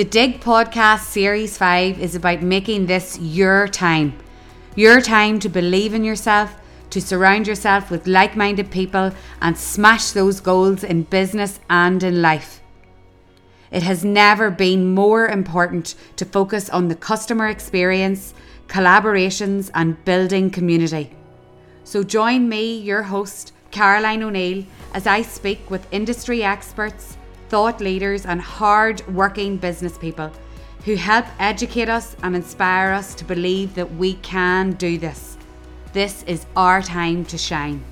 The Digg Podcast Series 5 is about making this your time. Your time to believe in yourself, to surround yourself with like minded people, and smash those goals in business and in life. It has never been more important to focus on the customer experience, collaborations, and building community. So join me, your host, Caroline O'Neill, as I speak with industry experts, thought leaders, and hard working business people who help educate us and inspire us to believe that we can do this. This is our time to shine.